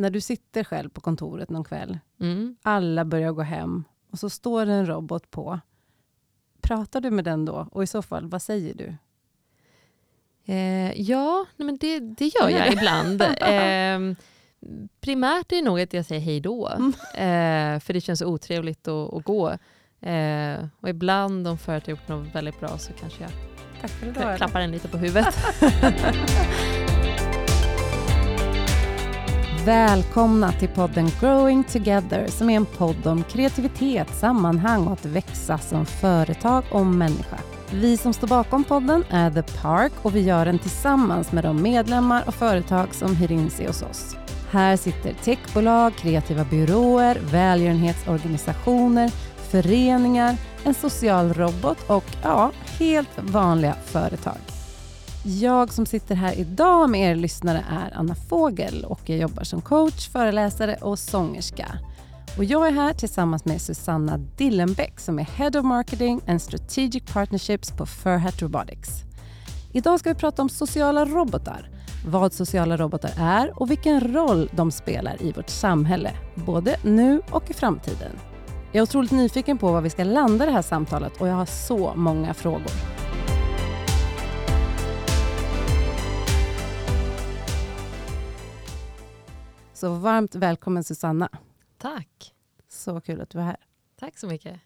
när du sitter själv på kontoret någon kväll, Mm. alla börjar gå hem och så står det en robot på. Pratar du med den då? Och i så fall, vad säger du? Eh, ja, men det, det gör jag ibland. Eh, primärt är det nog att jag säger hej då, Mm. eh, för det känns otrevligt att, att gå. Eh, och ibland om företaget har gjort något väldigt bra så kanske jag Tack för idag. klappar den lite på huvudet. Välkomna till podden Growing Together som är en podd om kreativitet, sammanhang och att växa som företag och människa. Vi som står bakom podden är The Park och vi gör den tillsammans med de medlemmar och företag som hyr in sig hos oss. Här sitter techbolag, kreativa byråer, välgörenhetsorganisationer, föreningar, en social robot och ja, helt vanliga företag. Jag som sitter här idag med er lyssnare är Anna Fågel och jag jobbar som coach, föreläsare och sångerska. Och jag är här tillsammans med Susanna Dillenbeck som är Head of Marketing and Strategic Partnerships på Furhat Robotics. Idag ska vi prata om sociala robotar, vad sociala robotar är och vilken roll de spelar i vårt samhälle, både nu och i framtiden. Jag är otroligt nyfiken på var vi ska landa det här samtalet och jag har så många frågor. Så varmt välkommen Susanna. Tack. Så kul att du är här. Tack så mycket.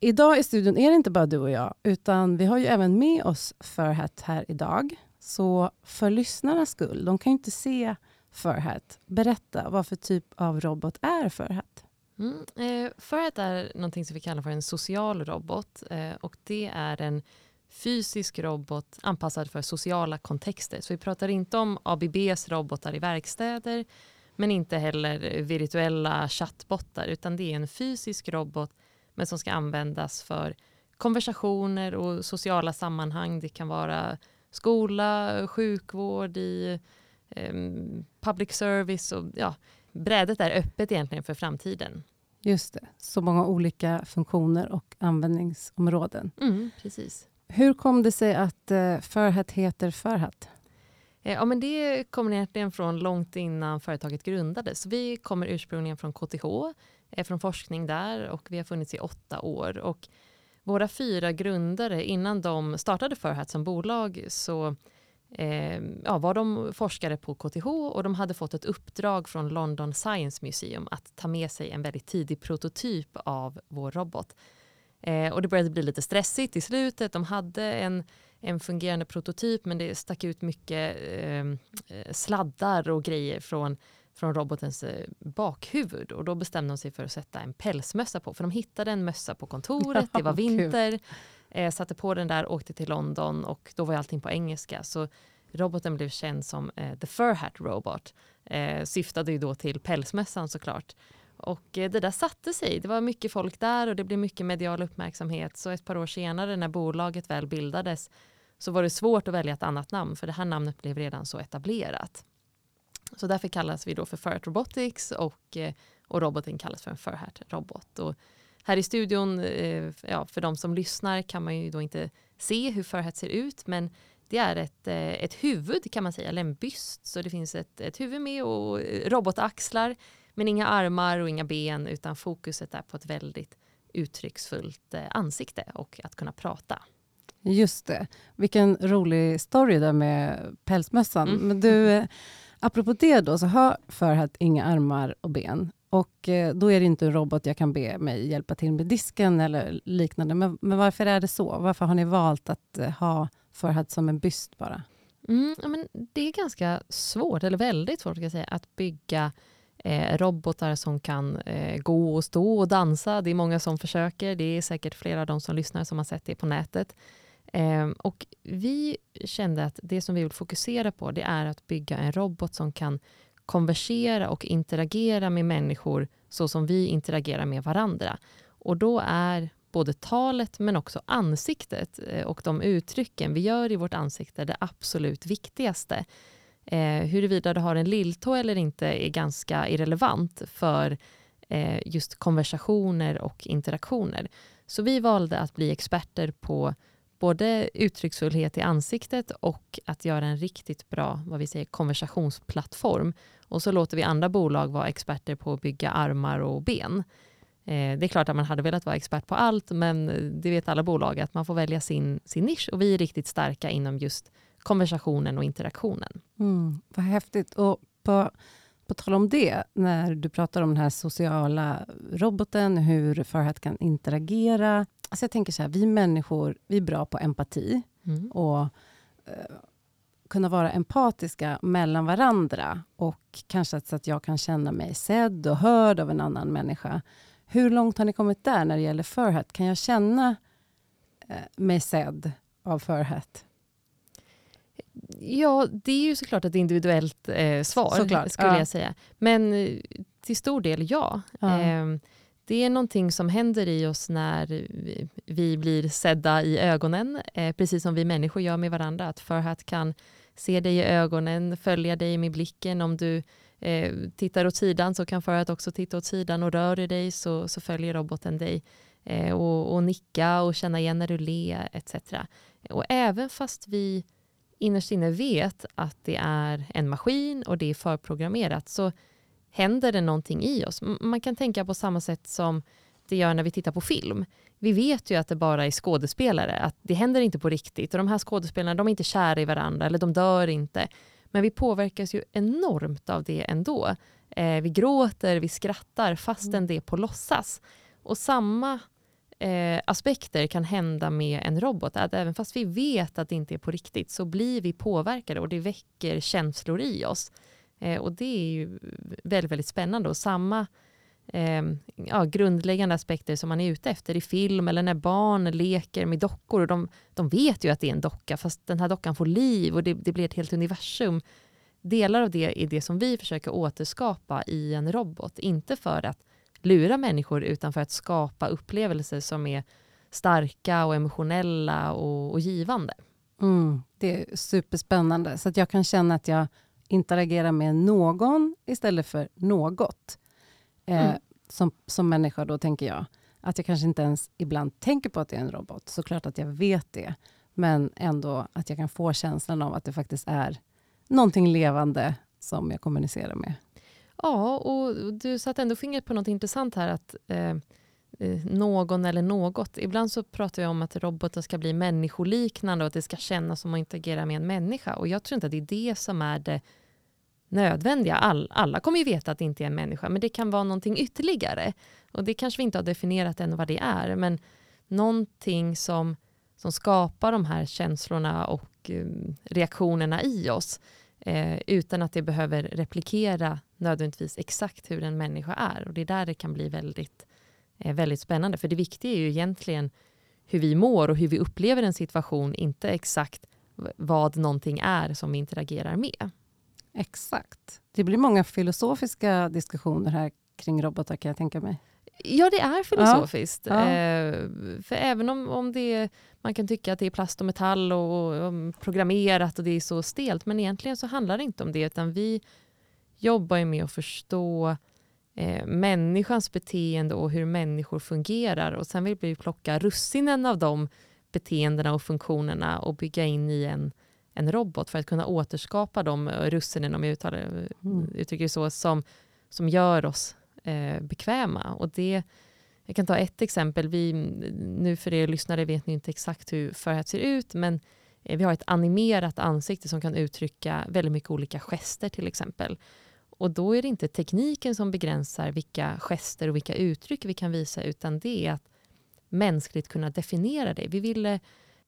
Idag i studion är det inte bara du och jag, utan vi har ju även med oss Furhat här idag. Så för lyssnarnas skull, de kan ju inte se Furhat. Berätta, vad för typ av robot är Furhat? Mm. Eh, Furhat är någonting som vi kallar för en social robot eh, och det är en fysisk robot anpassad för sociala kontexter. Så vi pratar inte om ABBs robotar i verkstäder men inte heller virtuella chattbottar utan det är en fysisk robot men som ska användas för konversationer och sociala sammanhang. Det kan vara skola, sjukvård, i eh, public service och ja, brädet är öppet egentligen för framtiden. Just det, så många olika funktioner och användningsområden. Mm, precis. Hur kom det sig att eh, heter Furhat? Eh, ja, men det kommer egentligen från långt innan företaget grundades. Vi kommer ursprungligen från KTH, eh, från forskning där och vi har funnits i åtta år. Och våra fyra grundare, innan de startade Furhat som bolag så eh, ja, var de forskare på KTH och de hade fått ett uppdrag från London Science Museum att ta med sig en väldigt tidig prototyp av vår robot. Eh, och det började bli lite stressigt i slutet. De hade en en fungerande prototyp men det stack ut mycket eh, sladdar och grejer från, från robotens eh, bakhuvud. Och då bestämde de sig för att sätta en pälsmössa på för de hittade en mössa på kontoret, det var vinter, eh, satte på den där, åkte till London och då var allting på engelska. Så roboten blev känd som eh, The Fur Hat Robot, eh, syftade ju då till pälsmössan såklart. Och eh, det där satte sig. Det var mycket folk där och det blev mycket medial uppmärksamhet. Så ett par år senare när bolaget väl bildades så var det svårt att välja ett annat namn för det här namnet blev redan så etablerat. Så därför kallas vi då för Furhat Robotics och, eh, och roboten kallas för en Furhat robot. Och här i studion, eh, ja, för de som lyssnar kan man ju då inte se hur Furhat ser ut men det är ett, ett huvud kan man säga, eller en byst. Så det finns ett, ett huvud med och robotaxlar men inga armar och inga ben utan fokuset är på ett väldigt uttrycksfullt eh, ansikte och att kunna prata. Just det. Vilken rolig story där med pälsmössan. Mm. Men du, eh, apropå det då, så har Furhat inga armar och ben. Och eh, då är det inte en robot jag kan be mig hjälpa till med disken eller liknande. Men, men varför är det så? Varför har ni valt att ha Furhat som en byst bara? Mm, men det är ganska svårt, eller väldigt svårt ska jag säga, att bygga eh, robotar som kan eh, gå och stå och dansa. Det är många som försöker. Det är säkert flera av de som lyssnar som har sett det på nätet. Eh, och vi kände att det som vi vill fokusera på det är att bygga en robot som kan konversera och interagera med människor så som vi interagerar med varandra. Och då är både talet men också ansiktet eh, och de uttrycken vi gör i vårt ansikte det absolut viktigaste. Eh, huruvida du har en lilltå eller inte är ganska irrelevant för eh, just konversationer och interaktioner. Så vi valde att bli experter på, både uttrycksfullhet i ansiktet och att göra en riktigt bra vad vi säger, konversationsplattform. Och så låter vi andra bolag vara experter på att bygga armar och ben. Eh, det är klart att man hade velat vara expert på allt, men det vet alla bolag att man får välja sin, sin nisch och vi är riktigt starka inom just konversationen och interaktionen. Mm, vad häftigt. Och på, på tal om det, när du pratar om den här sociala roboten, hur Farhat kan interagera. Alltså jag tänker så här, vi människor vi är bra på empati mm. och eh, kunna vara empatiska mellan varandra och kanske så att jag kan känna mig sedd och hörd av en annan människa. Hur långt har ni kommit där när det gäller Furhat? Kan jag känna eh, mig sedd av Furhat? Ja, det är ju såklart ett individuellt eh, svar, såklart. skulle ja. jag säga. Men eh, till stor del ja. ja. Eh, det är någonting som händer i oss när vi, blir sedda i ögonen, eh, precis som vi människor gör med varandra. Att Furhat kan se dig i ögonen, följa dig med blicken. Om du eh, tittar åt sidan så kan Furhat också titta åt sidan och rör dig så, så följer roboten dig. Eh, och, och nicka och känna igen när du ler etc. Och även fast vi innerst inne vet att det är en maskin och det är förprogrammerat så händer det någonting i oss. Man kan tänka på samma sätt som det gör när vi tittar på film. Vi vet ju att det bara är skådespelare, att det händer inte på riktigt. Och de här skådespelarna de är inte kära i varandra eller de dör inte. Men vi påverkas ju enormt av det ändå. Eh, vi gråter, vi skrattar fastän mm. det är på låtsas. Och samma eh, aspekter kan hända med en robot. Att även fast vi vet att det inte är på riktigt så blir vi påverkade och det väcker känslor i oss. Eh, och det är ju väldigt, väldigt spännande. Och samma eh, ja, grundläggande aspekter som man är ute efter i film eller när barn leker med dockor. Och de, de vet ju att det är en docka fast den här dockan får liv och det, det blir ett helt universum. Delar av det är det som vi försöker återskapa i en robot. Inte för att lura människor utan för att skapa upplevelser som är starka och emotionella och, och givande. Mm, det är superspännande. Så att jag kan känna att jag interagerar med någon istället för något. Eh, mm. som, som människa då tänker jag. Att jag kanske inte ens ibland tänker på att det är en robot. Såklart att jag vet det. Men ändå att jag kan få känslan av att det faktiskt är någonting levande som jag kommunicerar med. Ja, och du satte ändå fingret på något intressant här. att eh, eh Någon eller något. Ibland så pratar vi om att robotar ska bli människoliknande och att det ska kännas som att interagera med en människa. Och jag tror inte att det är det som är det nödvändiga. All, alla kommer ju veta att det inte är en människa, men det kan vara någonting ytterligare. Och det kanske vi inte har definierat än vad det är, men någonting som, som skapar de här känslorna och um, reaktionerna i oss eh, utan att det behöver replikera nödvändigtvis exakt hur en människa är. Och Det är där det kan bli väldigt, eh, väldigt spännande. För det viktiga är ju egentligen hur vi mår och hur vi upplever en situation, inte exakt vad någonting är som vi interagerar med. Exakt. Det blir många filosofiska diskussioner här kring robotar kan jag tänka mig. Ja, det är filosofiskt. Ja. Eh, för även om, om det man kan tycka att det är plast och metall och, och, programmerat och det är så stelt, men egentligen så handlar det inte om det, utan vi jobbar ju med att förstå eh, människans beteende och hur människor fungerar och sen vill vi plocka russinen av de beteendena och funktionerna och bygga in i en en robot för att kunna återskapa de russinen, om jag uttalar, mm. uttrycker så, som, som gör oss eh, bekväma. Och det, jag kan ta ett exempel. Vi, nu för er lyssnare vet ni inte exakt hur Förhat ser ut, men eh, vi har ett animerat ansikte som kan uttrycka väldigt mycket olika gester till exempel. Och då är det inte tekniken som begränsar vilka gester och vilka uttryck vi kan visa, utan det är att mänskligt kunna definiera det. Vi ville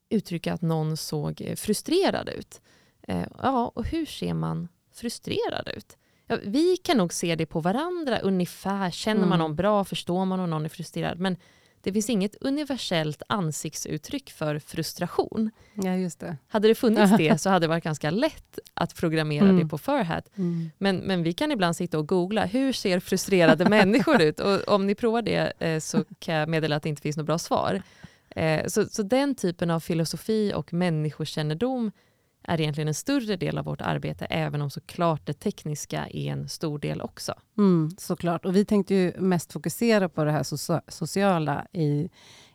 uttrycka att någon såg frustrerad ut. Eh, ja, och hur ser man frustrerad ut? Ja, vi kan nog se det på varandra ungefär. Känner man mm. någon bra? Förstår man om någon är frustrerad? Men det finns inget universellt ansiktsuttryck för frustration. Ja, just det. Hade det funnits det så hade det varit ganska lätt att programmera mm. det på Furhat. Mm. Men, men vi kan ibland sitta och googla, hur ser frustrerade människor ut? Och om ni provar det eh, så kan jag meddela att det inte finns något bra svar. Eh, så, så den typen av filosofi och människokännedom är egentligen en större del av vårt arbete, även om såklart det tekniska är en stor del också. Mm, såklart. Och vi tänkte ju mest fokusera på det här so sociala i,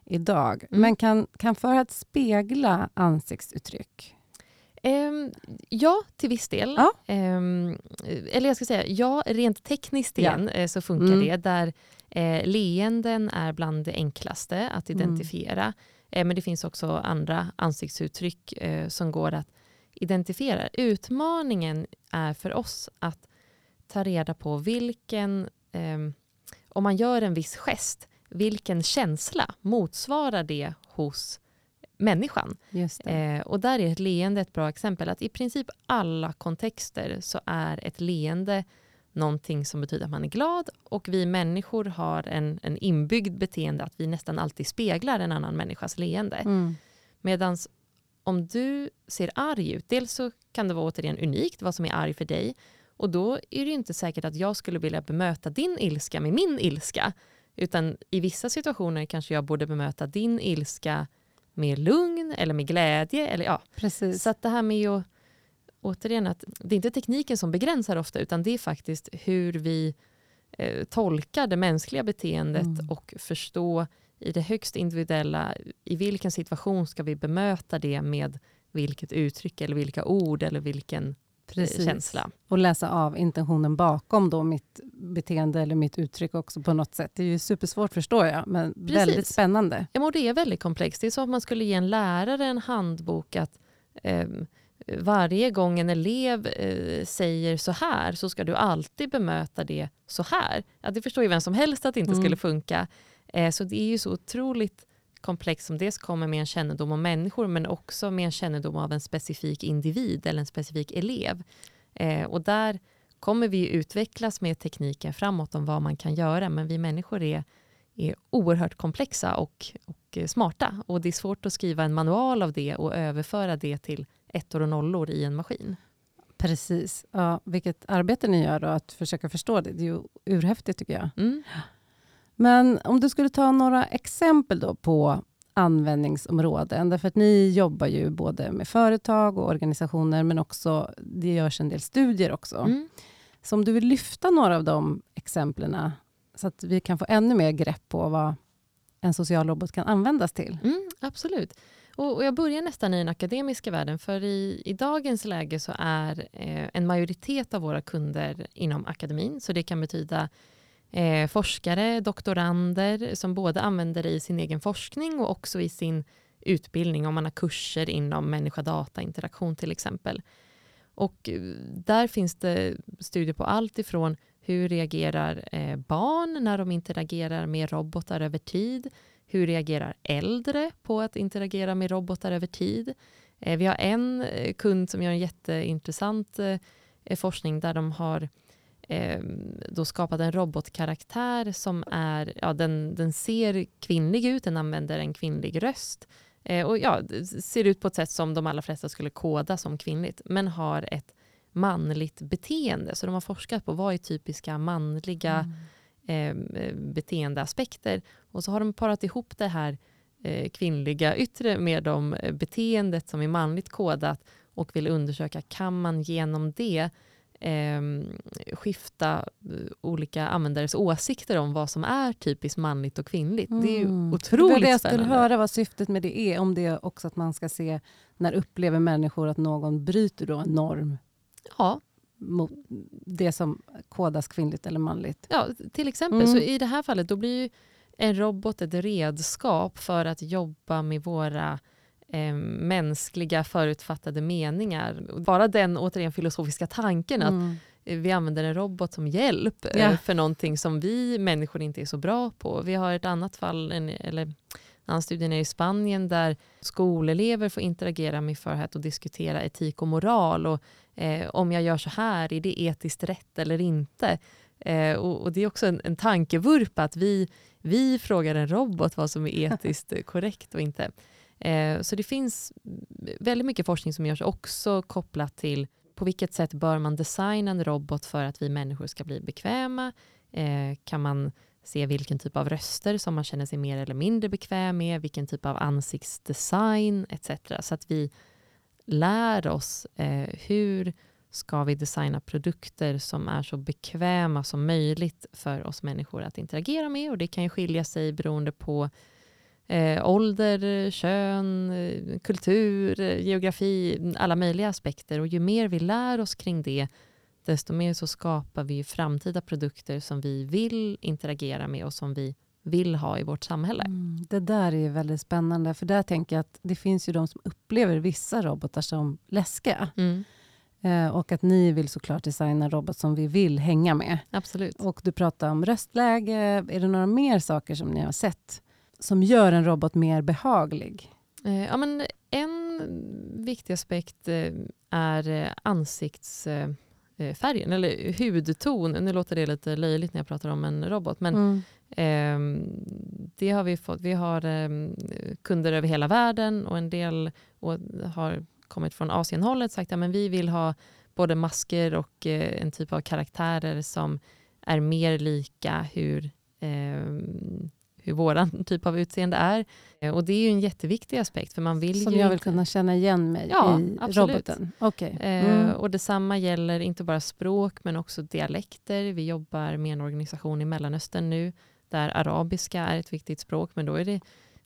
idag. Mm. Men kan, kan förhud spegla ansiktsuttryck? Ehm, ja, till viss del. Ja. Ehm, eller jag ska säga, ja, rent tekniskt Ja. igen eh, så funkar Mm. det. Där eh, leenden är bland det enklaste att Mm. identifiera. Eh, men det finns också andra ansiktsuttryck eh, som går att identifiera. Utmaningen är för oss att ta reda på vilken, ehm, om man gör en viss gest, vilken känsla motsvarar det hos människan? Just det. Eh, och där är ett leende ett bra exempel. Att i princip alla kontexter så är ett leende någonting som betyder att man är glad och vi människor har en, en inbyggd beteende att vi nästan alltid speglar en annan människas leende. Mm. Medan om du ser arg ut, dels så kan det vara återigen unikt vad som är arg för dig och då är det inte säkert att jag skulle vilja bemöta din ilska med min ilska. Utan i vissa situationer kanske jag borde bemöta din ilska med lugn eller med glädje. Eller, ja. Precis. Så att det här med att, återigen, att det är inte tekniken som begränsar ofta utan det är faktiskt hur vi eh, tolkar det mänskliga beteendet Mm. och förstå i det högst individuella, i vilken situation ska vi bemöta det med vilket uttryck eller vilka ord eller vilken eh, Precis. känsla. Och läsa av intentionen bakom då mitt beteende eller mitt uttryck också på något sätt. Det är ju supersvårt förstår jag, men väldigt spännande. Ja, men det är väldigt komplext. Det är som att man skulle ge en lärare en handbok att ehm, varje gång en elev eh, säger så här så ska du alltid bemöta det så här. Ja, det förstår ju vem som helst att det inte Mm. skulle funka. Eh, så det är ju så otroligt komplext som dels kommer med en kännedom om människor men också med en kännedom av en specifik individ eller en specifik elev. Eh, och där kommer vi utvecklas med tekniken framåt om vad man kan göra men vi människor är är oerhört komplexa och, och smarta. Och det är svårt att skriva en manual av det och överföra det till ettor och nollor i en maskin. Precis. Ja, vilket arbete ni gör då, att försöka förstå det. Det är ju urhäftigt tycker jag. Mm. Men om du skulle ta några exempel då på användningsområden, därför att ni jobbar ju både med företag och organisationer, men också det görs en del studier också. Mm. Så om du vill lyfta några av de exemplen så att vi kan få ännu mer grepp på vad en social robot kan användas till. Mm, absolut. Och, och jag börjar nästan i den akademiska världen, för i, i dagens läge så är eh, en majoritet av våra kunder inom akademin, så det kan betyda eh, forskare, doktorander som både använder det i sin egen forskning och också i sin utbildning, om man har kurser inom människa-data-interaktion till exempel. Och eh, där finns det studier på allt ifrån hur reagerar eh, barn när de interagerar med robotar över tid? Hur reagerar äldre på att interagera med robotar över tid? Eh, vi har en eh, kund som gör en jätteintressant eh, forskning där de har eh, då skapat en robotkaraktär som är, ja, den, den ser kvinnlig ut, den använder en kvinnlig röst eh, och ja, ser ut på ett sätt som de allra flesta skulle koda som kvinnligt, men har ett manligt beteende. Så de har forskat på vad är typiska manliga Mm. eh, beteendeaspekter. Och så har de parat ihop det här eh, kvinnliga yttre med de eh, beteendet som är manligt kodat och vill undersöka, kan man genom det eh, skifta olika användares åsikter om vad som är typiskt manligt och kvinnligt. Det är ju Mm. otroligt det det jag skulle spännande. höra vad syftet med det är. Om det är också att man ska se när upplever människor att någon bryter då en norm Ja, mot det som kodas kvinnligt eller manligt. Ja, till exempel. Mm. Så i det här fallet då blir ju en robot ett redskap för att jobba med våra eh, mänskliga förutfattade meningar. Bara den återigen filosofiska tanken att Mm. eh, vi använder en robot som hjälp eh, Ja. för någonting som vi människor inte är så bra på. Vi har ett annat fall, en, eller annan studie nere i Spanien där skolelever får interagera med Farhat och diskutera etik och moral. Och, eh, om jag gör så här, är det etiskt rätt eller inte? Eh, och, och Det är också en, en tankevurpa att vi, vi frågar en robot vad som är etiskt eh, korrekt och inte. Eh, så det finns väldigt mycket forskning som görs också kopplat till på vilket sätt bör man designa en robot för att vi människor ska bli bekväma? Eh, kan man se vilken typ av röster som man känner sig mer eller mindre bekväm med, vilken typ av ansiktsdesign etc. Så att vi lär oss eh, hur ska vi designa produkter som är så bekväma som möjligt för oss människor att interagera med. Och Det kan ju skilja sig beroende på eh, ålder, kön, eh, kultur, eh, geografi, alla möjliga aspekter. Och ju mer vi lär oss kring det, desto mer så skapar vi framtida produkter som vi vill interagera med och som vi vill ha i vårt samhälle. Mm, det där är väldigt spännande, för där tänker jag att det finns ju de som upplever vissa robotar som läskiga. Mm. Eh, och att ni vill såklart designa en robot som vi vill hänga med. Absolut. Och du pratar om röstläge. Är det några mer saker som ni har sett som gör en robot mer behaglig? Eh, ja, men en viktig aspekt eh, är ansiktsfärgen, eller hudton. Nu låter det lite löjligt när jag pratar om en robot, men mm. eh, det har vi fått. Vi har eh, kunder över hela världen och en del och har kommit från Asienhållet sagt att ja, vi vill ha både masker och eh, en typ av karaktärer som är mer lika hur, eh, hur våran typ av utseende är. Eh, och det är ju en jätteviktig aspekt. För man vill som jag vill inte... kunna känna igen mig ja, i absolut. roboten? Okay. Eh, mm. och detsamma gäller inte bara språk men också dialekter. Vi jobbar med en organisation i Mellanöstern nu där arabiska är ett viktigt språk, men då är det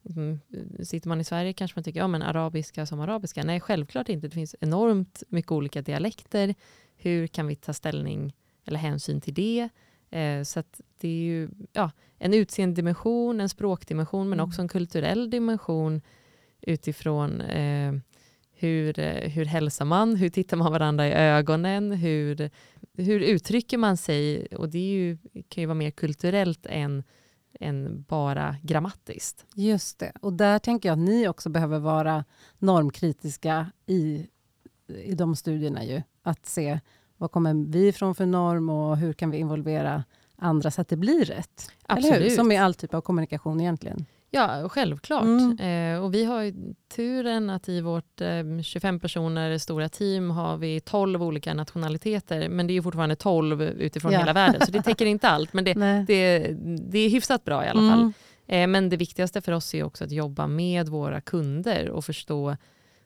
Mm, sitter man i Sverige kanske man tycker ja, men arabiska som arabiska. Nej, självklart inte. Det finns enormt mycket olika dialekter. Hur kan vi ta ställning eller hänsyn till det? Eh, så det är ju ja, en utseendedimension, en språkdimension, men mm. också en kulturell dimension utifrån eh, hur, eh, hur hälsar man? Hur tittar man varandra i ögonen? Hur, hur uttrycker man sig? Och det är ju, kan ju vara mer kulturellt än än bara grammatiskt. Just det. Och där tänker jag att ni också behöver vara normkritiska i, i de studierna. Ju. Att se vad kommer vi ifrån för norm och hur kan vi involvera andra så att det blir rätt? Absolut. Som i all typ av kommunikation egentligen. Ja, självklart. Mm. Eh, och vi har turen att i vårt eh, 25 personer stora team har vi 12 olika nationaliteter, men det är fortfarande 12 utifrån ja. hela världen, så det täcker inte allt. Men det, det, det är hyfsat bra i alla mm. fall. Eh, men det viktigaste för oss är också att jobba med våra kunder och förstå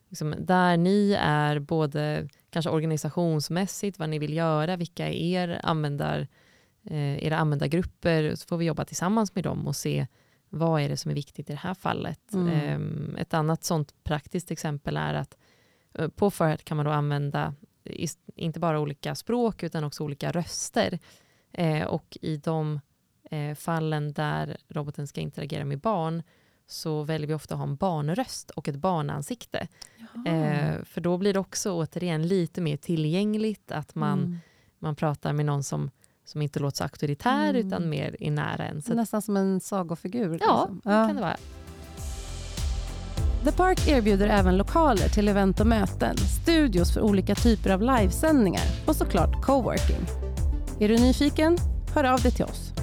liksom, där ni är, både kanske organisationsmässigt, vad ni vill göra, vilka är er användar, eh, era användargrupper, så får vi jobba tillsammans med dem och se vad är det som är viktigt i det här fallet? Mm. Ehm, ett annat sånt praktiskt exempel är att eh, på Farhat kan man då använda inte bara olika språk utan också olika röster. Eh, och i de eh, fallen där roboten ska interagera med barn så väljer vi ofta att ha en barnröst och ett barnansikte. Eh, för då blir det också återigen lite mer tillgängligt att man, mm. man pratar med någon som som inte låter så auktoritär mm. utan mer i nära en. Så Nästan som en sagofigur? Ja, liksom. det kan det vara. The Park erbjuder även lokaler till event och möten, studios för olika typer av livesändningar och såklart coworking. Är du nyfiken? Hör av dig till oss.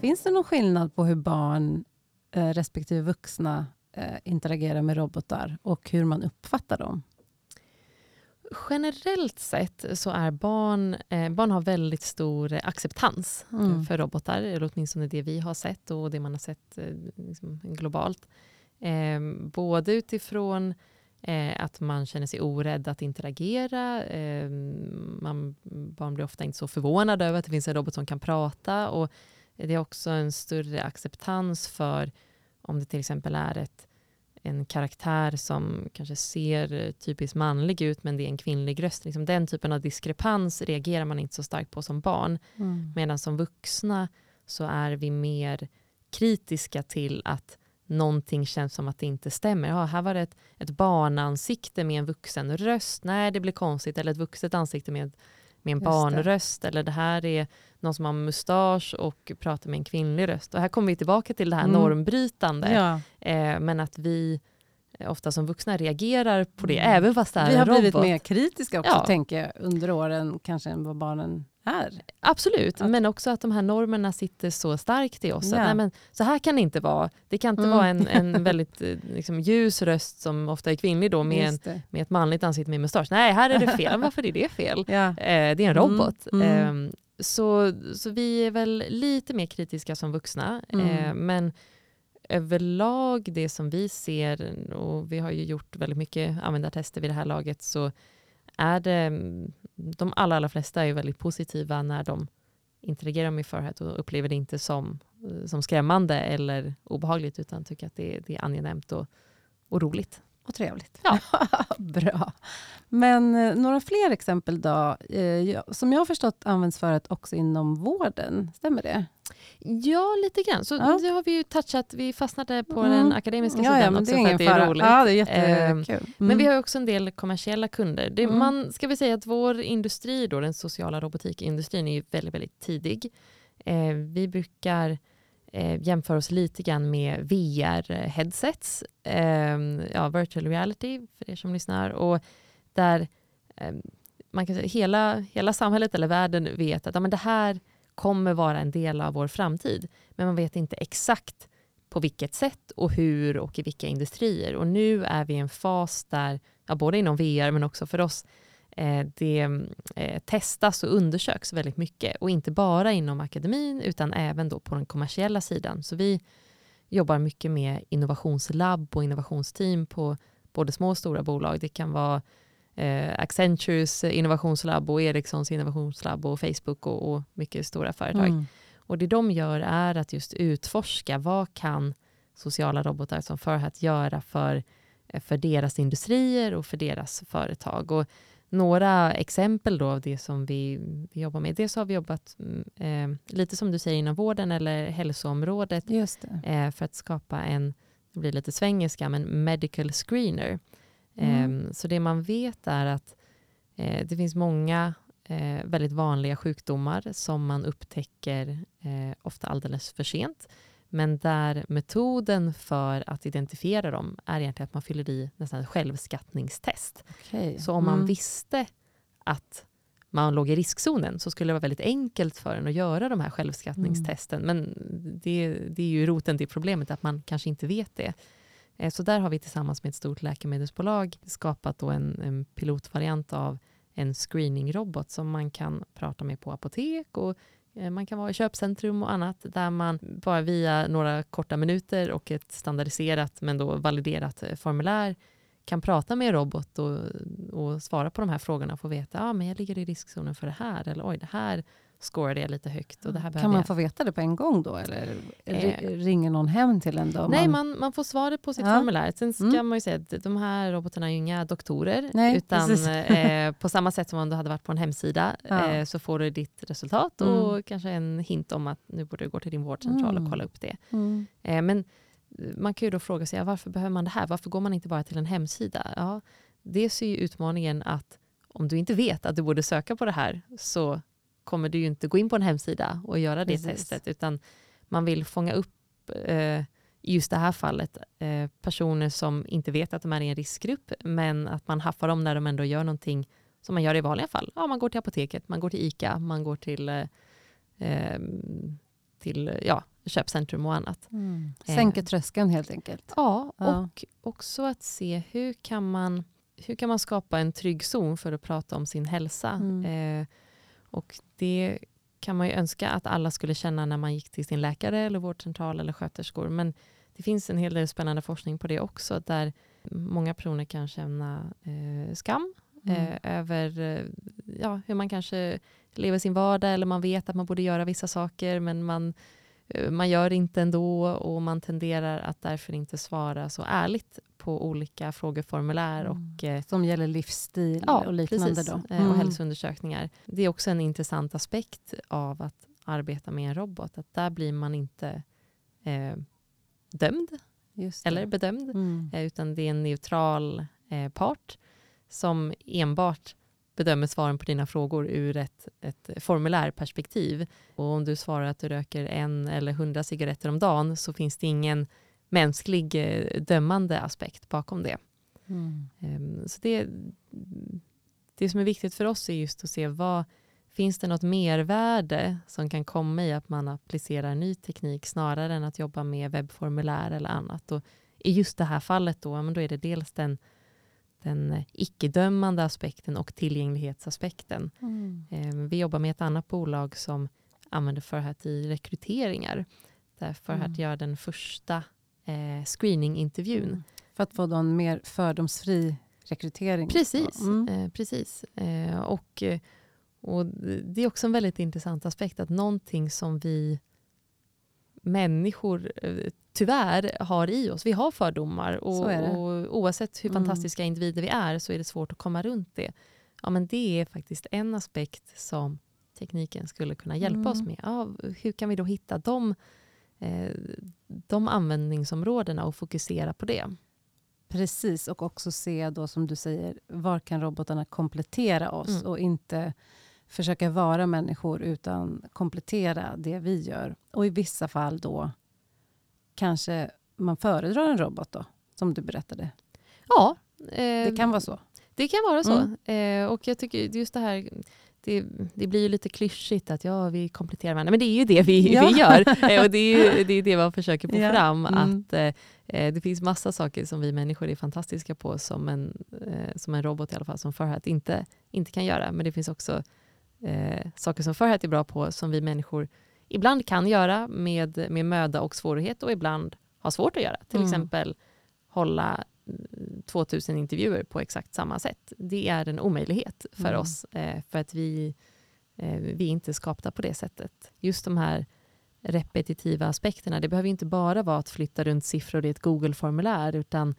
Finns det någon skillnad på hur barn eh, respektive vuxna eh, interagera med robotar och hur man uppfattar dem? Generellt sett så är barn, eh, barn har väldigt stor acceptans mm. för robotar, eller åtminstone det vi har sett och det man har sett eh, liksom globalt. Eh, både utifrån eh, att man känner sig orädd att interagera. Eh, man, barn blir ofta inte så förvånade över att det finns en robot som kan prata. Och det är också en större acceptans för om det till exempel är ett, en karaktär som kanske ser typiskt manlig ut men det är en kvinnlig röst. Liksom den typen av diskrepans reagerar man inte så starkt på som barn. Mm. Medan som vuxna så är vi mer kritiska till att någonting känns som att det inte stämmer. Ja, här var det ett, ett barnansikte med en vuxen röst. Nej, det blir konstigt. Eller ett vuxet ansikte med med en Just barnröst det. eller det här är någon som har mustasch och pratar med en kvinnlig röst. Och här kommer vi tillbaka till det här mm. normbrytande. Ja. Eh, men att vi ofta som vuxna reagerar på det, mm. även fast det är Vi har blivit mer kritiska också, ja. tänker jag, under åren kanske än vad barnen är. Absolut, att... men också att de här normerna sitter så starkt i oss. Ja. Att, nej, men, så här kan det inte vara. Det kan inte mm. vara en, en väldigt eh, liksom, ljus röst som ofta är kvinnlig då, med, en, med ett manligt ansikte med mustasch. Nej, här är det fel. Varför är det fel? Ja. Eh, det är en robot. Mm. Eh, så, så vi är väl lite mer kritiska som vuxna. Mm. Eh, men överlag det som vi ser, och vi har ju gjort väldigt mycket användartester vid det här laget, så är det de allra, allra flesta är väldigt positiva när de interagerar med Furhat och upplever det inte som, eh, som skrämmande eller obehagligt utan tycker att det, det är angenämt och, och roligt. Och trevligt. Ja. Bra. Men eh, några fler exempel då? Eh, som jag har förstått används Furhat också inom vården. Stämmer det? Ja, lite grann. Så Ja. nu har vi ju touchat, vi fastnade på Mm. den akademiska Ja, sidan ja, men också det är för att det fara. är roligt. Ja, det är Ehm, jättekul. Mm. Men vi har ju också en del kommersiella kunder. Det, Mm. Man ska väl säga att vår industri, då, den sociala robotikindustrin, är väldigt, väldigt tidig. Eh, vi brukar eh, jämföra oss lite grann med VR-headsets, eh, ja, virtual reality för er som lyssnar. Och där eh, man kan säga, hela, hela samhället eller världen vet att ja, men det här kommer vara en del av vår framtid. Men man vet inte exakt på vilket sätt och hur och i vilka industrier. Och nu är vi i en fas där, ja, både inom VR men också för oss, eh, det eh, testas och undersöks väldigt mycket. Och inte bara inom akademin utan även då på den kommersiella sidan. Så vi jobbar mycket med innovationslabb och innovationsteam på både små och stora bolag. Det kan vara eh, Accentures innovationslabb och Ericssons innovationslabb och Facebook och, och mycket stora företag. Mm. Och det de gör är att just utforska vad kan sociala robotar som Furhat göra för, eh, för deras industrier och för deras företag. Och några exempel då av det som vi, vi jobbar med. Dels har vi jobbat mm, eh, lite som du säger inom vården eller hälsoområdet eh, för att skapa en, det blir lite svengelska, men medical screener. Mm. Eh, så det man vet är att eh, det finns många eh, väldigt vanliga sjukdomar som man upptäcker eh, ofta alldeles för sent. Men där metoden för att identifiera dem är egentligen att man fyller i nästan ett självskattningstest. Okej. Så om man Mm. visste att man låg i riskzonen så skulle det vara väldigt enkelt för en att göra de här självskattningstesten. Men det, det är ju roten till problemet, att man kanske inte vet det. Eh, Så där har vi tillsammans med ett stort läkemedelsbolag skapat då en, en pilotvariant av en screeningrobot som man kan prata med på apotek och Eh, man kan vara i köpcentrum och annat där man bara via några korta minuter och ett standardiserat men då validerat eh, formulär kan prata med en robot och, och svara på de här frågorna och få veta att ah, men jag ligger i riskzonen för det här eller oj, det här scorade jag lite högt och det här Kan man jag. få veta det på en gång då? Eller Eh. ringer någon hem till en? Då? Nej, man, man får svaret på sitt Ja. formulär. Sen ska Mm. man ju säga att de här robotarna är ju inga doktorer, Nej, utan eh, på samma sätt som om du hade varit på en hemsida Ja. eh, så får du ditt resultat Mm. och kanske en hint om att nu borde du gå till din vårdcentral Mm. och kolla upp det. Mm. Eh, men man kan ju då fråga sig, ja, varför behöver man det här? Varför går man inte bara till en hemsida? Ja, dels är ju utmaningen att om du inte vet att du borde söka på det här så kommer du ju inte gå in på en hemsida och göra det Precis. testet, utan man vill fånga upp eh, i just det här fallet eh, personer som inte vet att de är i en riskgrupp, men att man haffar dem när de ändå gör någonting som man gör i vanliga fall. Ja, man går till apoteket, man går till ICA, man går till, eh, eh, till ja, köpcentrum och annat. Mm. Eh. Sänker tröskeln helt enkelt. Ja, Ja. och också att se hur kan man, hur kan man skapa en trygg zon för att prata om sin hälsa. Mm. Eh, och det kan man ju önska att alla skulle känna när man gick till sin läkare eller vårdcentral eller sköterskor. Men det finns en hel del spännande forskning på det också, där många personer kan känna eh, skam Mm. eh, över eh, ja, hur man kanske lever sin vardag eller man vet att man borde göra vissa saker men man, man gör det inte ändå och man tenderar att därför inte svara så ärligt på olika frågeformulär Mm. och eh, Som gäller livsstil Ja, och liknande. precis. Då. Eh, Mm. Och hälsoundersökningar. Det är också en intressant aspekt av att arbeta med en robot. Att där blir man inte eh, dömd eller bedömd. Mm. Eh, utan det är en neutral eh, part som enbart bedömer svaren på dina frågor ur ett, ett formulärperspektiv. Och om du svarar att du röker en eller hundra cigaretter om dagen så finns det ingen mänsklig eh, dömande aspekt bakom det. Mm. Ehm, Så det, det som är viktigt för oss är just att se vad finns det något mervärde som kan komma i att man applicerar ny teknik snarare än att jobba med webbformulär eller annat. Och I just det här fallet då, men då är det dels den, den eh, icke-dömande aspekten och tillgänglighetsaspekten. Mm. Ehm, Vi jobbar med ett annat bolag som använder Furhat i rekryteringar. Där Furhat Mm. gör den första eh, screeningintervjun. För att få då en mer fördomsfri rekrytering. Precis. Mm. Eh, precis. Eh, och, eh, och det är också en väldigt intressant aspekt att någonting som vi människor eh, tyvärr har i oss. Vi har fördomar och, och oavsett hur Mm. fantastiska individer vi är så är det svårt att komma runt det. Ja, men det är faktiskt en aspekt som tekniken skulle kunna hjälpa oss Mm. med. Ja, hur kan vi då hitta de, eh, de användningsområdena och fokusera på det? Precis, och också se då som du säger, var kan robotarna komplettera oss Mm. och inte försöka vara människor utan komplettera det vi gör. Och i vissa fall då kanske man föredrar en robot då, som du berättade. Ja, eh, Det kan vara så. Det kan vara så. Mm. Eh, och jag tycker just det här, det, det blir ju lite klyschigt att ja, vi kompletterar varandra, men det är ju det vi, Ja. vi gör. Eh, och det är ju det, är det man försöker få Ja. fram, Mm. att eh, eh, det finns massa saker som vi människor är fantastiska på, som en, eh, som en robot i alla fall, som Furhat inte, inte kan göra. Men det finns också eh, saker som Furhat är bra på, som vi människor ibland kan göra med, med möda och svårighet och ibland har svårt att göra. Till Mm. exempel hålla mm, 2000 intervjuer på exakt samma sätt. Det är en omöjlighet för Mm. oss, eh, för att vi, eh, vi är inte skapta på det sättet. Just de här repetitiva aspekterna, det behöver inte bara vara att flytta runt siffror i ett Google-formulär, utan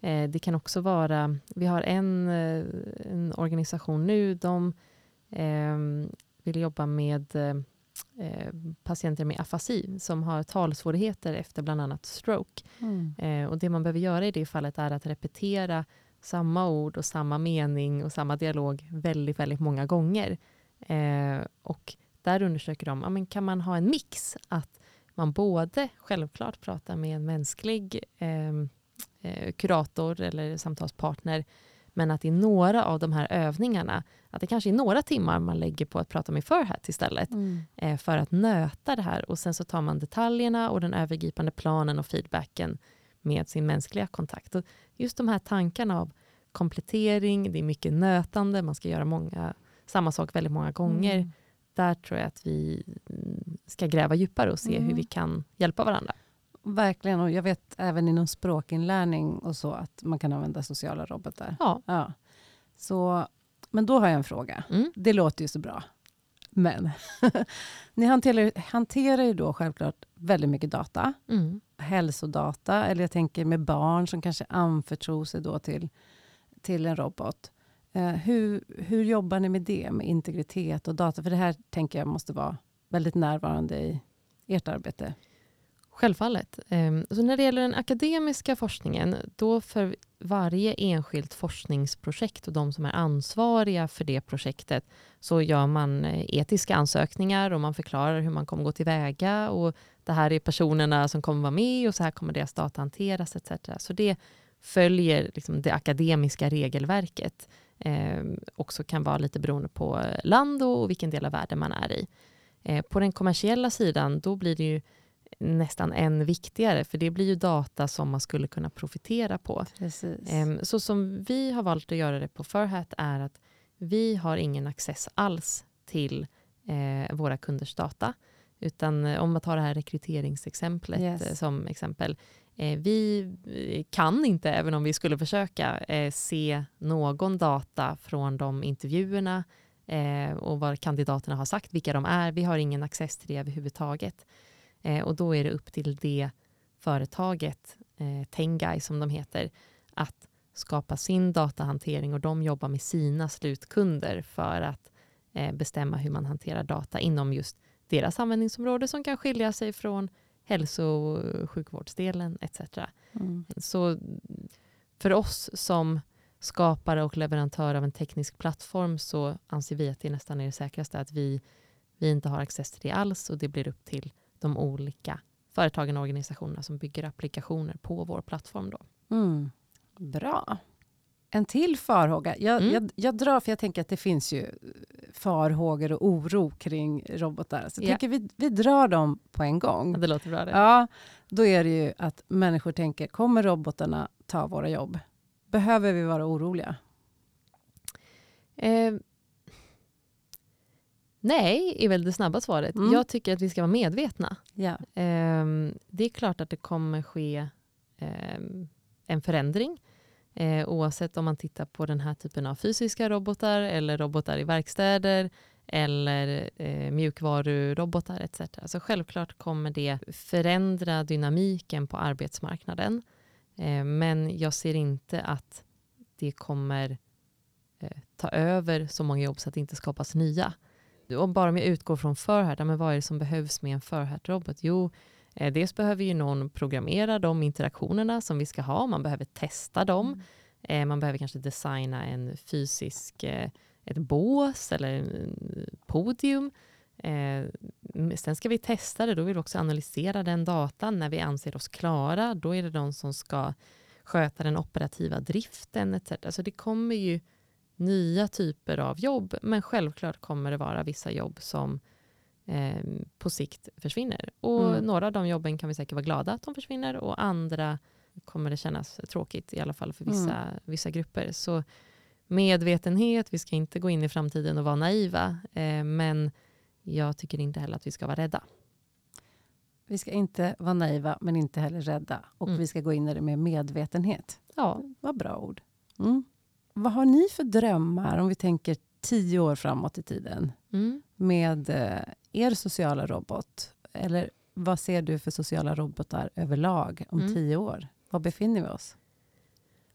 eh, det kan också vara, vi har en, en organisation nu, de eh, vill jobba med patienter med afasi som har talsvårigheter efter bland annat stroke. Mm. Eh, och det man behöver göra i det fallet är att repetera samma ord och samma mening och samma dialog väldigt, väldigt många gånger. Eh, och där undersöker de, ja, men kan man ha en mix? Att man både självklart pratar med en mänsklig eh, eh, kurator eller samtalspartner, men att i några av de här övningarna, att det kanske är några timmar man lägger på att prata med Furhat istället, Mm. eh, för att nöta det här. Och sen så tar man detaljerna och den övergripande planen och feedbacken med sin mänskliga kontakt. Och just de här tankarna av komplettering, det är mycket nötande, man ska göra många, samma sak väldigt många gånger. Mm. Där tror jag att vi mm, ska gräva djupare och se Mm. hur vi kan hjälpa varandra. Verkligen, och jag vet även inom språkinlärning och så att man kan använda sociala robotar. Ja. Ja. Så, men då har jag en fråga. Mm. Det låter ju så bra. Men ni hanterar, hanterar ju då självklart väldigt mycket data. Mm. Hälsodata, eller jag tänker med barn som kanske anförtror sig då till, till en robot. Eh, hur, hur jobbar ni med det, med integritet och data? För det här tänker jag måste vara väldigt närvarande i ert arbete. Självfallet. Ehm, så när det gäller den akademiska forskningen, då för varje enskilt forskningsprojekt och de som är ansvariga för det projektet, så gör man eh, etiska ansökningar och man förklarar hur man kommer gå tillväga och det här är personerna som kommer vara med och så här kommer deras data hanteras etc. Så det följer liksom det akademiska regelverket. Eh, också kan vara lite beroende på land och vilken del av världen man är i. Eh, På den kommersiella sidan, då blir det ju nästan än viktigare, för det blir ju data som man skulle kunna profitera på. Precis. Ehm, Så som vi har valt att göra det på Furhat är att vi har ingen access alls till eh, våra kunders data. Utan eh, om man tar det här rekryteringsexemplet Yes. eh, som exempel. Vi kan inte, även om vi skulle försöka, se någon data från de intervjuerna och vad kandidaterna har sagt, vilka de är. Vi har ingen access till det överhuvudtaget. Eh, och då är det upp till det företaget, eh, Tengai som de heter, att skapa sin datahantering och de jobbar med sina slutkunder för att eh, bestämma hur man hanterar data inom just deras användningsområde som kan skilja sig från hälso och sjukvårdsdelen etc. Mm. Så för oss som skapare och leverantör av en teknisk plattform så anser vi att det nästan är det säkraste att vi, vi inte har access till det alls och det blir upp till de olika företagen och organisationerna som bygger applikationer på vår plattform. Då. Mm. Bra. En till farhåga. Jag, Mm. jag, jag drar, för jag tänker att det finns ju farhågor och oro kring robotar. Så jag Ja. tänker vi, vi drar dem på en gång. Det låter bra det. Ja, då är det ju att människor tänker, kommer robotarna ta våra jobb? Behöver vi vara oroliga? Eh, nej, är väl det snabba svaret. Mm. Jag tycker att vi ska vara medvetna. Ja. Ehm, det är klart att det kommer ske ehm, en förändring. Eh, oavsett om man tittar på den här typen av fysiska robotar eller robotar i verkstäder eller eh, mjukvarurobotar etc. Så självklart kommer det förändra dynamiken på arbetsmarknaden. Eh, men jag ser inte att det kommer eh, ta över så många jobb så att det inte skapas nya. Och bara om jag utgår från Furhat, men vad är det som behövs med en Furhat-robot? Jo, eh, dels behöver ju någon programmera de interaktionerna som vi ska ha. Man behöver testa dem. Mm. Eh, man behöver kanske designa en fysisk, eh, ett bås eller en podium. Eh, sen ska vi testa det, då vill vi också analysera den datan. När vi anser oss klara, då är det de som ska sköta den operativa driften etc. Så det kommer ju nya typer av jobb, men självklart kommer det vara vissa jobb som eh, på sikt försvinner. Och mm. några av de jobben kan vi säkert vara glada att de försvinner och andra kommer det kännas tråkigt, i alla fall för vissa, mm. vissa grupper. Så medvetenhet, vi ska inte gå in i framtiden och vara naiva, eh, men jag tycker inte heller att vi ska vara rädda. Vi ska inte vara naiva, men inte heller rädda. Och mm. vi ska gå in i det med medvetenhet. Ja. Vad bra ord. Mm. Vad har ni för drömmar, om vi tänker tio år framåt i tiden, mm. med eh, er sociala robot? Eller vad ser du för sociala robotar överlag om mm. tio år? Var befinner vi oss?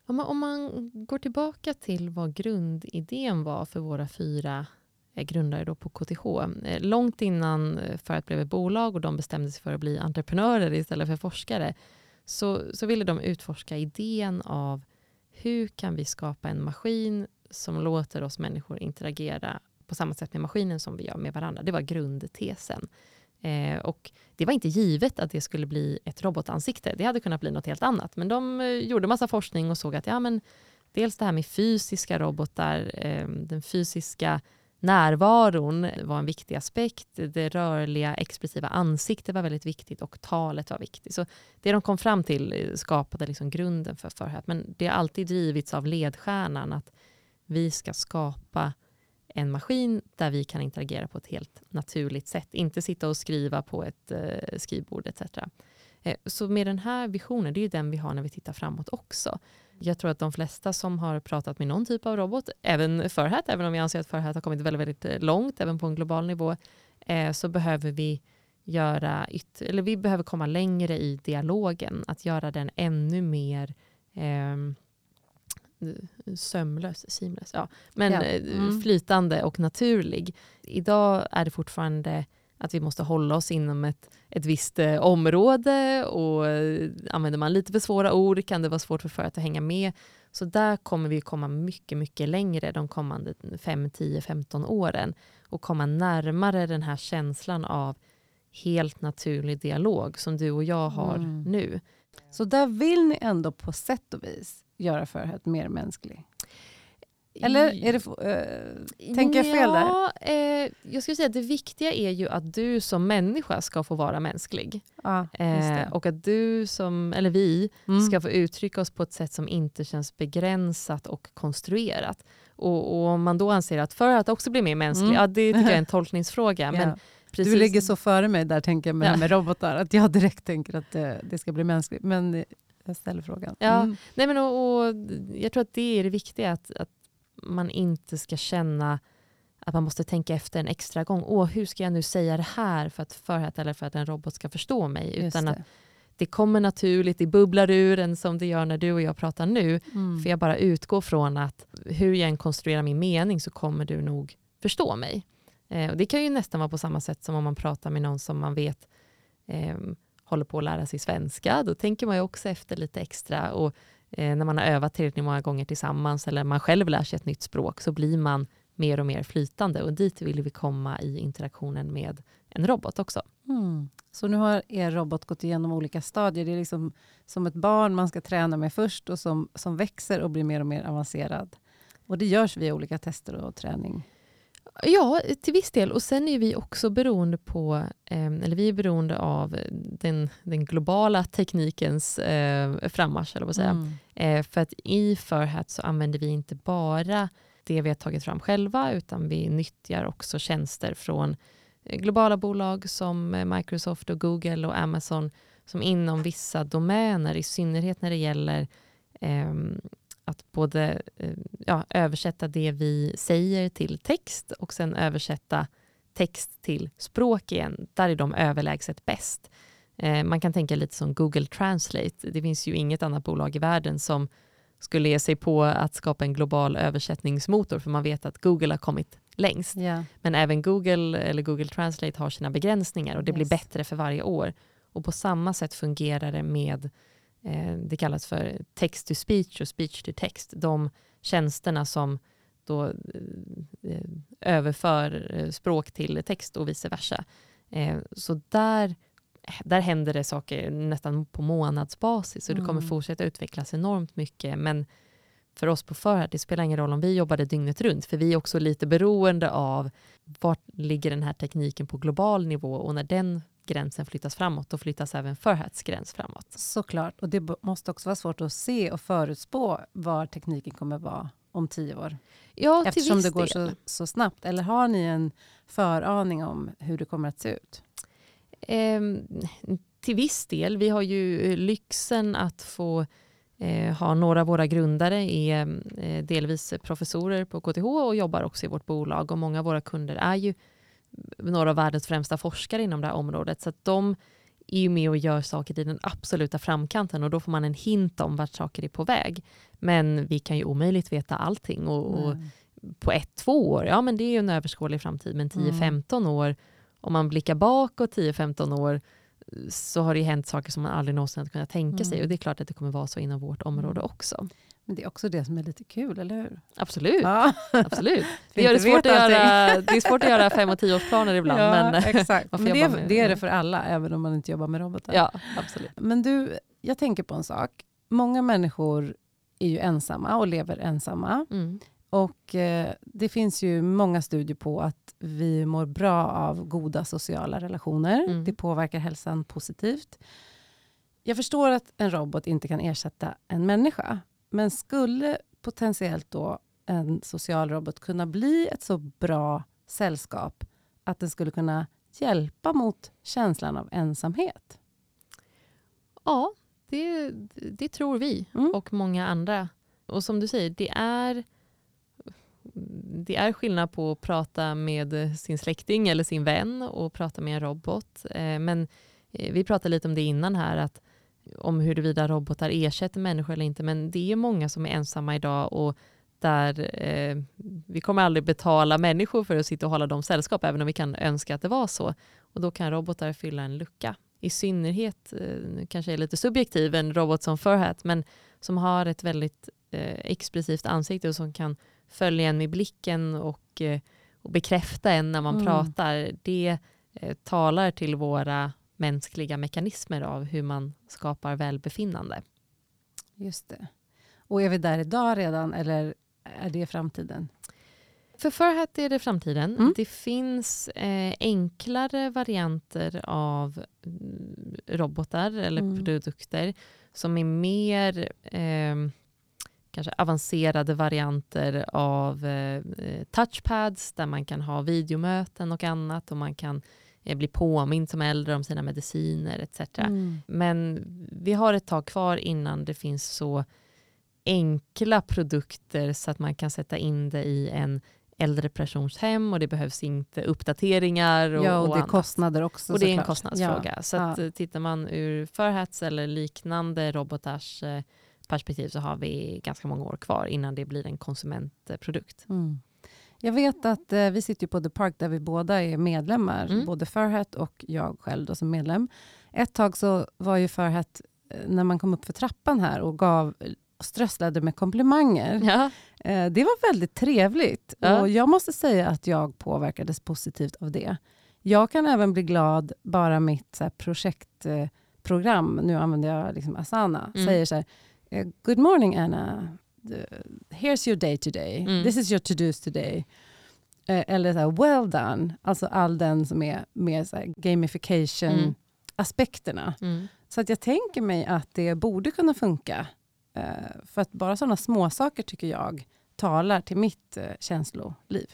Om man, om man går tillbaka till vad grundidén var för våra fyra eh, grundare då på KTH. Eh, långt innan för att blev ett bolag och de bestämde sig för att bli entreprenörer istället för forskare, så, så ville de utforska idén av hur kan vi skapa en maskin som låter oss människor interagera på samma sätt med maskinen som vi gör med varandra. Det var grundtesen. Eh, och det var inte givet att det skulle bli ett robotansikte. Det hade kunnat bli något helt annat. Men de eh, gjorde massa forskning och såg att ja, men dels det här med fysiska robotar, eh, den fysiska närvaron var en viktig aspekt. Det rörliga, expressiva ansiktet var väldigt viktigt och talet var viktigt. Så det de kom fram till eh, skapade liksom grunden för förhöret. Men det har alltid drivits av ledstjärnan att vi ska skapa en maskin där vi kan interagera på ett helt naturligt sätt. Inte sitta och skriva på ett eh, skrivbord etc. Eh, så med den här visionen, det är den vi har när vi tittar framåt också. Jag tror att de flesta som har pratat med någon typ av robot, även Furhat, även om jag anser att Furhat har kommit väldigt, väldigt eh, långt, även på en global nivå, eh, så behöver vi göra yt- eller vi behöver komma längre i dialogen, att göra den ännu mer eh, sömlös, seamless, ja. men ja. Eh, mm. flytande och naturlig. Idag är det fortfarande att vi måste hålla oss inom ett, ett visst eh, område och eh, använder man lite för svåra ord kan det vara svårt för företag att hänga med. Så där kommer vi komma mycket, mycket längre de kommande 5, 10, 15 åren och komma närmare den här känslan av helt naturlig dialog som du och jag har mm. nu. Så där vill ni ändå på sätt och vis göra Förhet mer mänsklig? Eller är det, äh, tänker jag fel ja, där? Eh, jag skulle säga att det viktiga är ju att du som människa ska få vara mänsklig. Ja, eh, och att du som, eller vi, mm. ska få uttrycka oss på ett sätt som inte känns begränsat och konstruerat. Och, och om man då anser att för att också bli mer mänsklig, mm. ja, det tycker jag är en tolkningsfråga. ja. men Precis. Du ligger så före mig där tänker jag med, ja. med robotar, att jag direkt tänker att det, det ska bli mänskligt. Men jag ställer frågan. Ja, mm. nej men och, och, jag tror att det är det viktiga, att, att man inte ska känna att man måste tänka efter en extra gång. Åh, hur ska jag nu säga det här för att, för att, eller för att en robot ska förstå mig? Utan det. att det kommer naturligt, det bubblar ur en som det gör när du och jag pratar nu. Mm. För jag bara utgår från att hur jag än konstruerar min mening så kommer du nog förstå mig. Eh, och det kan ju nästan vara på samma sätt som om man pratar med någon som man vet eh, håller på att lära sig svenska. Då tänker man ju också efter lite extra. Och eh, när man har övat tillräckligt många gånger tillsammans eller man själv lär sig ett nytt språk så blir man mer och mer flytande. Och dit vill vi komma i interaktionen med en robot också. Mm. Så nu har er robot gått igenom olika stadier. Det är liksom som ett barn man ska träna med först och som, som växer och blir mer och mer avancerad. Och det görs via olika tester och träning. Ja, till viss del. Och sen är vi också beroende på, eh, eller vi är beroende av den, den globala teknikens eh, frammarsch, eller vad säga. Mm. Eh, för att i Furhat så använder vi inte bara det vi har tagit fram själva, utan vi nyttjar också tjänster från globala bolag som Microsoft och Google och Amazon, som inom vissa domäner, i synnerhet när det gäller eh, att både eh, ja, översätta det vi säger till text och sen översätta text till språk igen. Där är de överlägset bäst. Eh, man kan tänka lite som Google Translate. Det finns ju inget annat bolag i världen som skulle ge sig på att skapa en global översättningsmotor för man vet att Google har kommit längst. Yeah. Men även Google eller Google Translate har sina begränsningar och det Yes. blir bättre för varje år. Och på samma sätt fungerar det med, det kallas för text to speech och speech to text. De tjänsterna som då eh, överför eh, språk till text och vice versa. Eh, så där, där händer det saker nästan på månadsbasis och det kommer Mm. fortsätta utvecklas enormt mycket. Men för oss på Förhärd, det spelar ingen roll om vi jobbade dygnet runt, för vi är också lite beroende av vart ligger den här tekniken på global nivå och när den gränsen flyttas framåt, då flyttas även Förhärds gräns framåt. Såklart. Och det måste också vara svårt att se och förutspå var tekniken kommer vara om tio år. Ja, Eftersom viss det går så, så snabbt. Eller har ni en föraning om hur det kommer att se ut? Ehm, till viss del. Vi har ju lyxen att få eh, ha några av våra grundare är eh, delvis professorer på KTH och jobbar också i vårt bolag och många av våra kunder är ju några av världens främsta forskare inom det här området så att de är ju med och gör saker i den absoluta framkanten och då får man en hint om vart saker är på väg. Men vi kan ju omöjligt veta allting och, och på ett, två år, ja men det är ju en överskådlig framtid, men Mm. 10-15 år, om man blickar bakåt 10-15 år, så har det ju hänt saker som man aldrig någonsin kunnat tänka sig Mm. och det är klart att det kommer vara så inom vårt område Mm. också. Men det är också det som är lite kul, eller hur? Absolut, Ja, absolut. Det, gör det, svårt att allting. göra, det är svårt att göra fem och tioårsplaner ibland. ja men, exakt. Men det, med- det är det för alla, även om man inte jobbar med robotar. ja, absolut. Men du, jag tänker på en sak. Många människor är ju ensamma och lever ensamma. Mm. Och eh, det finns ju många studier på att vi mår bra av goda sociala relationer. Mm. Det påverkar hälsan positivt. Jag förstår att en robot inte kan ersätta en människa. Men skulle potentiellt då en social robot kunna bli ett så bra sällskap att den skulle kunna hjälpa mot känslan av ensamhet? Ja, det, det tror vi Mm. och många andra. Och som du säger, det är, det är skillnad på att prata med sin släkting eller sin vän och prata med en robot. Eh, Men eh, vi pratade lite om det innan här, att om huruvida robotar ersätter människor eller inte. Men det är många som är ensamma idag och där eh, vi kommer aldrig betala människor för att sitta och hålla dem sällskap, även om vi kan önska att det var så. Och då kan robotar fylla en lucka. I synnerhet, eh, kanske är lite subjektiv, en robot som Furhat, men som har ett väldigt eh, expressivt ansikte och som kan följa en med blicken och, eh, och bekräfta en när man Mm. pratar. Det eh, talar till våra mänskliga mekanismer av hur man skapar välbefinnande. Just det. Och är vi där idag redan eller är det framtiden? För Furhat är det framtiden. Mm. Det finns eh, enklare varianter av mm, robotar eller Mm. produkter som är mer eh, kanske avancerade varianter av eh, eh, touchpads där man kan ha videomöten och annat och man kan eh, bli påmind som äldre om sina mediciner etc. Mm. Men vi har ett tag kvar innan det finns så enkla produkter så att man kan sätta in det i en äldre persons hem och det behövs inte uppdateringar och, ja, och det är annat. kostnader också Och det är en såklart. kostnadsfråga. Så att, ja. eh, tittar man ur Furhats eller liknande robotars eh, perspektiv så har vi ganska många år kvar innan det blir en konsumentprodukt. Mm. Jag vet att eh, vi sitter på The Park där vi båda är medlemmar, Mm. både Furhat och jag själv då, som medlem. Ett tag så var ju Furhat, eh, när man kom upp för trappan här och gav strösslade med komplimanger. Ja. Eh, det var väldigt trevligt Ja. och jag måste säga att jag påverkades positivt av det. Jag kan även bli glad bara mitt så här, projektprogram, nu använder jag liksom Asana, Mm. säger så här, eh, Good morning Anna, here's your day today, Mm. this is your to-dos today. Eh, Eller så här, well done, alltså all den som är mer så gamification-aspekterna. Mm. Så att jag tänker mig att det borde kunna funka. Eh, för att bara sådana små saker tycker jag talar till mitt eh, känsloliv.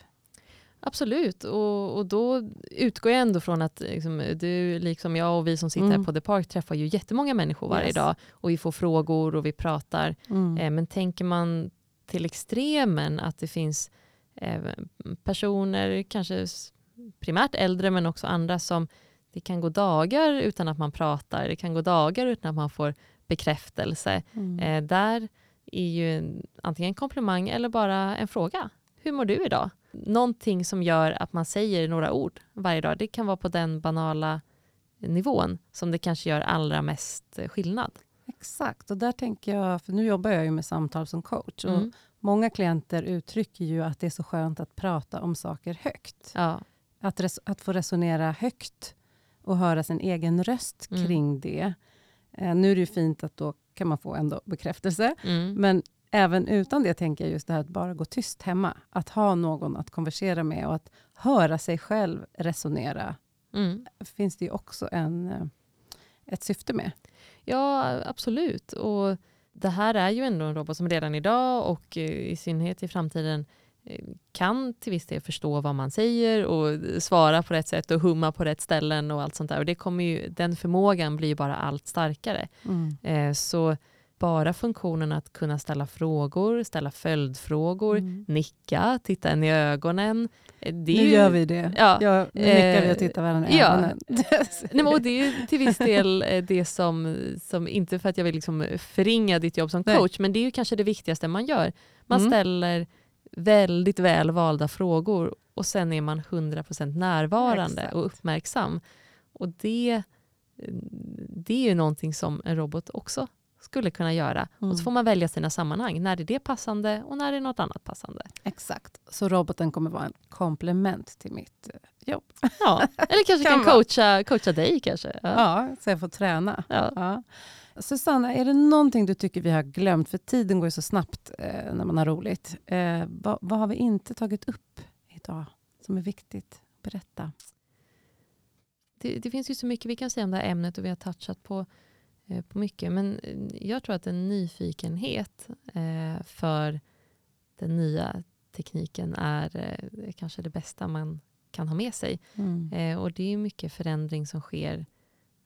Absolut, och, och då utgår jag ändå från att liksom, du, liksom jag och vi som sitter Mm. på The Park träffar ju jättemånga människor varje Yes. dag och vi får frågor och vi pratar. Mm. Eh, men tänker man till extremen att det finns eh, personer, kanske primärt äldre men också andra som det kan gå dagar utan att man pratar, det kan gå dagar utan att man får bekräftelse. Mm. Eh, där är ju en, antingen en komplimang eller bara en fråga. Hur mår du idag? Någonting som gör att man säger några ord varje dag. Det kan vara på den banala nivån som det kanske gör allra mest skillnad. Exakt, och där tänker jag, för nu jobbar jag ju med samtal som coach. Och Mm. Många klienter uttrycker ju att det är så skönt att prata om saker högt. Ja. Att, res- att få resonera högt och höra sin egen röst Mm. kring det. Eh, nu är det ju fint att då kan man få ändå bekräftelse. Mm. Men även utan det tänker jag just det här att bara gå tyst hemma. Att ha någon att konversera med och att höra sig själv resonera. Mm. finns det ju också en, eh, ett syfte med. Ja, absolut. Och det här är ju ändå en robot som redan idag och eh, i synnerhet i framtiden eh, kan till viss del förstå vad man säger och svara på rätt sätt och humma på rätt ställen och allt sånt där. Och det kommer ju, den förmågan blir ju bara allt starkare. Eh, Så bara funktionen att kunna ställa frågor, ställa följdfrågor, Mm. nicka, titta en i ögonen. eh, Nu ju, gör vi det. Ja, Ja, nu nickar vi eh, och tittar varandra i ja. ögonen. Nej, och det är till viss del eh, det som, som, inte för att jag vill liksom förringa ditt jobb som Nej. coach, men det är ju kanske det viktigaste man gör. Man Mm. ställer väldigt väl valda frågor och sen är man 100% närvarande Exakt. och uppmärksam. Och det, eh, det är ju någonting som en robot också skulle kunna göra. Mm. Och så får man välja sina sammanhang. När är det passande och när är något annat passande? Exakt. Så roboten kommer vara en komplement till mitt eh, jobb. Ja. Eller kanske Kan kan, coacha, coacha dig kanske. Ja. Ja, så jag får träna. Ja. Ja. Susanna, är det någonting du tycker vi har glömt? För tiden går ju så snabbt eh, när man har roligt. Eh, vad, vad har vi inte tagit upp idag som är viktigt? Berätta. det, det finns ju så mycket vi kan säga om det här ämnet och vi har touchat på, på mycket. Men eh, jag tror att en nyfikenhet eh, för den nya tekniken är eh, kanske det bästa man kan ha med sig. Mm. Eh, och det är mycket förändring som sker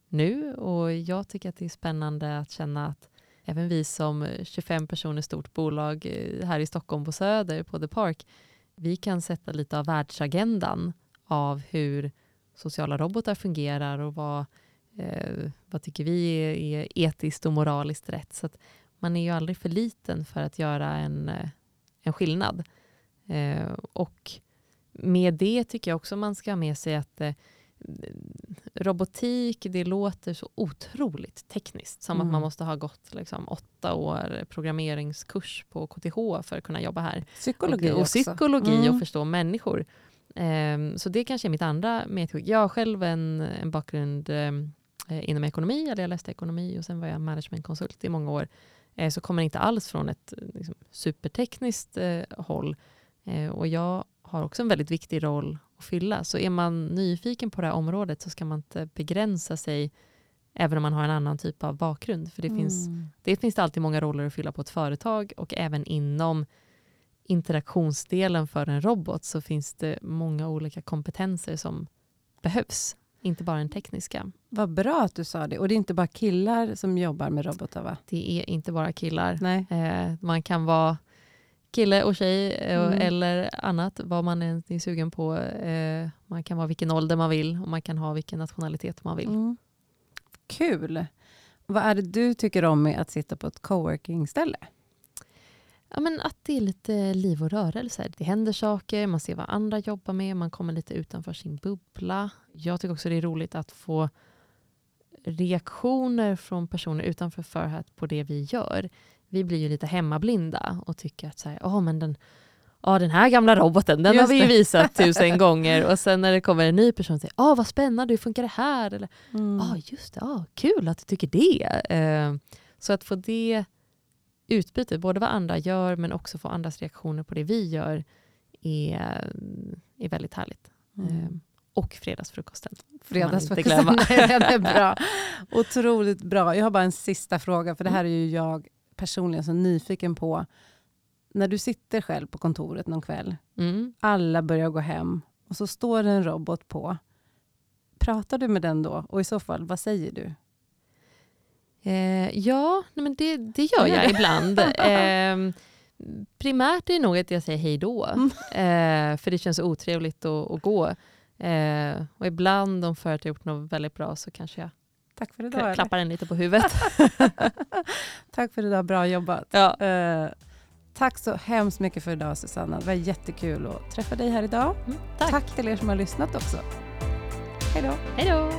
nu och jag tycker att det är spännande att känna att även vi som eh, 25 personer stort bolag eh, här i Stockholm på Söder på The Park, vi kan sätta lite av världsagendan av hur sociala robotar fungerar och vad, eh, vad tycker vi är, är etiskt och moraliskt rätt. Så att man är ju aldrig för liten för att göra en, eh, en skillnad. Eh, och med det tycker jag också man ska ha med sig att eh, robotik, det låter så otroligt tekniskt. Som Mm. att man måste ha gått liksom, åtta år programmeringskurs på KTH för att kunna jobba här. Psykologi och, och psykologi Mm. och förstå människor. Ehm, så det kanske är mitt andra medskick. Jag har själv en, en bakgrund eh, inom ekonomi, eller jag läste ekonomi och sen var jag managementkonsult i många år. Eh, så kommer inte alls från ett liksom, supertekniskt eh, håll. Eh, och jag har också en väldigt viktig roll att fylla. Så är man nyfiken på det här området så ska man inte begränsa sig även om man har en annan typ av bakgrund. För det finns Mm. det finns det alltid många roller att fylla på ett företag och även inom interaktionsdelen för en robot så finns det många olika kompetenser som behövs. Inte bara den tekniska. Vad bra att du sa det. Och det är inte bara killar som jobbar med robotar va? Det är inte bara killar. Nej. Eh, man kan vara kille och tjej eh, Mm. eller annat, vad man än är sugen på. Eh, man kan vara vilken ålder man vill och man kan ha vilken nationalitet man vill. Mm. Kul. Vad är det du tycker om med att sitta på ett coworking-ställe? Ja, men att det är lite liv och rörelse. Det händer saker, man ser vad andra jobbar med, man kommer lite utanför sin bubbla. Jag tycker också det är roligt att få reaktioner från personer utanför Furhat på det vi gör. Vi blir ju lite hemmablinda och tycker att så här, "Åh, men den, ja, den här gamla roboten, den Just har vi ju visat tusen gånger. Och sen när det kommer en ny person och säger Åh, vad spännande, hur funkar det här? Eller Mm. Ja, just det. Ah, kul att du tycker det. Eh, så att få det utbytet, både vad andra gör men också få andras reaktioner på det vi gör, är, är väldigt härligt. Mm. Eh, och fredagsfrukosten. Fredagsfrukosten, nej, den är bra. Otroligt bra. Jag har bara en sista fråga, för det här är ju jag personligen så nyfiken på. när du sitter själv på kontoret någon kväll, Mm. alla börjar gå hem och så står det en robot på. Pratar du med den då? Och i så fall, vad säger du? Eh, ja, men det, det gör jag ibland. Eh, primärt är det nog att jag säger hej då, Mm. eh, för det känns otrevligt att, att gå. Eh, och ibland om företaget har gjort något väldigt bra så kanske jag Tack för idag. eller? klappar den lite på huvudet. Tack för idag, bra jobbat. ja. Eh, tack så hemskt mycket för idag Susanna. Det var jättekul att träffa dig här idag. Mm, tack. tack till er som har lyssnat också. Hej då. Hej då!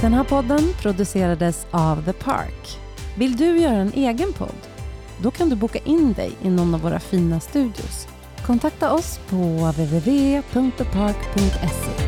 Den här podden producerades av The Park. Vill du göra en egen podd? Då kan du boka in dig i någon av våra fina studios. Kontakta oss på www.thepark.se.